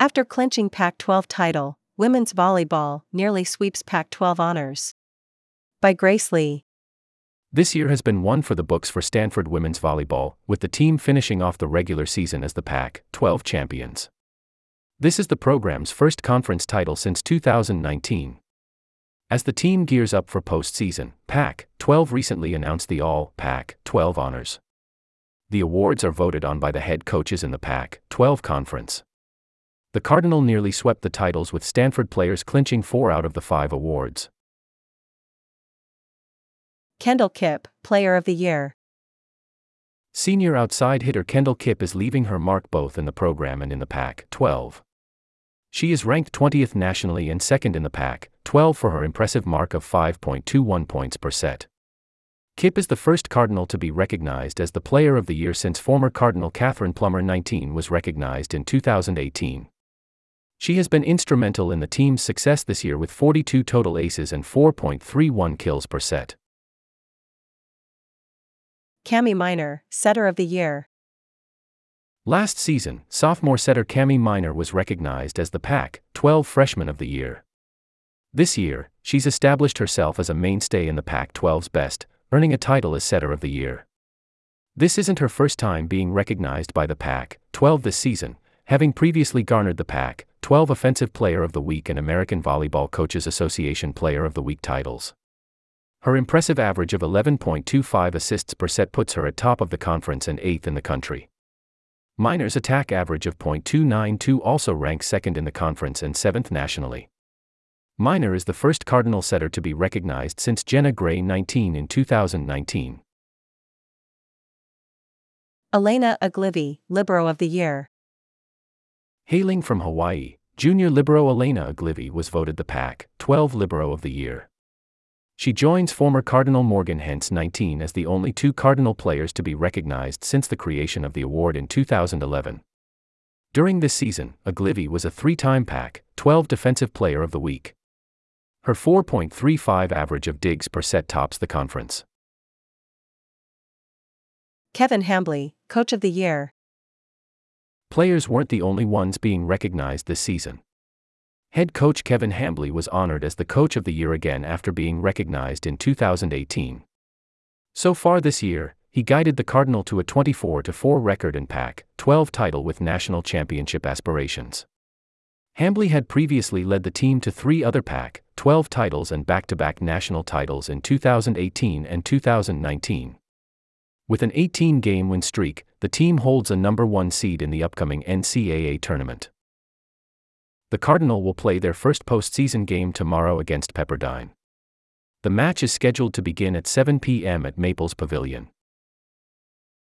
After clinching Pac 12 title, women's volleyball nearly sweeps Pac 12 honors. By Grace Lee. This year has been one for the books for Stanford women's volleyball, with the team finishing off the regular season as the Pac 12 champions. This is the program's first conference title since 2019. As the team gears up for postseason, Pac 12 recently announced the All Pac 12 honors. The awards are voted on by the head coaches in the Pac 12 conference. The Cardinal nearly swept the titles with Stanford players clinching four out of the five awards. Kendall Kipp, Player of the Year. Senior outside hitter Kendall Kipp is leaving her mark both in the program and in the Pac 12. She is ranked 20th nationally and second in the Pac 12 for her impressive mark of 5.21 points per set. Kipp is the first Cardinal to be recognized as the Player of the Year since former Cardinal Kathryn Plummer 19 was recognized in 2018. She has been instrumental in the team's success this year with 42 total aces and 4.31 kills per set. Kami Miner, Setter of the Year. Last season, sophomore setter Kami Miner was recognized as the Pac 12 Freshman of the Year. This year, she's established herself as a mainstay in the Pac 12's best, earning a title as Setter of the Year. This isn't her first time being recognized by the Pac 12 this season, having previously garnered the Pac 12 Offensive Player of the Week and American Volleyball Coaches Association Player of the Week titles. Her impressive average of 11.25 assists per set puts her at top of the conference and eighth in the country. Miner's attack average of .292 also ranks second in the conference and seventh nationally. Miner is the first Cardinal setter to be recognized since Jenna Gray 19 in 2019. Elena Oglivie, Libero of the Year. Hailing from Hawaii, junior libero Elena Oglivie was voted the Pac 12 Libero of the Year. She joins former Cardinal Morgan Hentz 19 as the only two Cardinal players to be recognized since the creation of the award in 2011. During this season, Oglivie was a three time Pac 12 Defensive Player of the Week. Her 4.35 average of digs per set tops the conference. Kevin Hambly, Coach of the Year. Players weren't the only ones being recognized this season. Head coach Kevin Hambly was honored as the Coach of the Year again after being recognized in 2018. So far this year, he guided the Cardinal to a 24 4 record and Pac 12 title with national championship aspirations. Hambly had previously led the team to three other Pac 12 titles and back to back national titles in 2018 and 2019. With an 18 game win streak, the team holds a number one seed in the upcoming NCAA tournament. The Cardinal will play their first postseason game tomorrow against Pepperdine. The match is scheduled to begin at 7 p.m. at Maples Pavilion.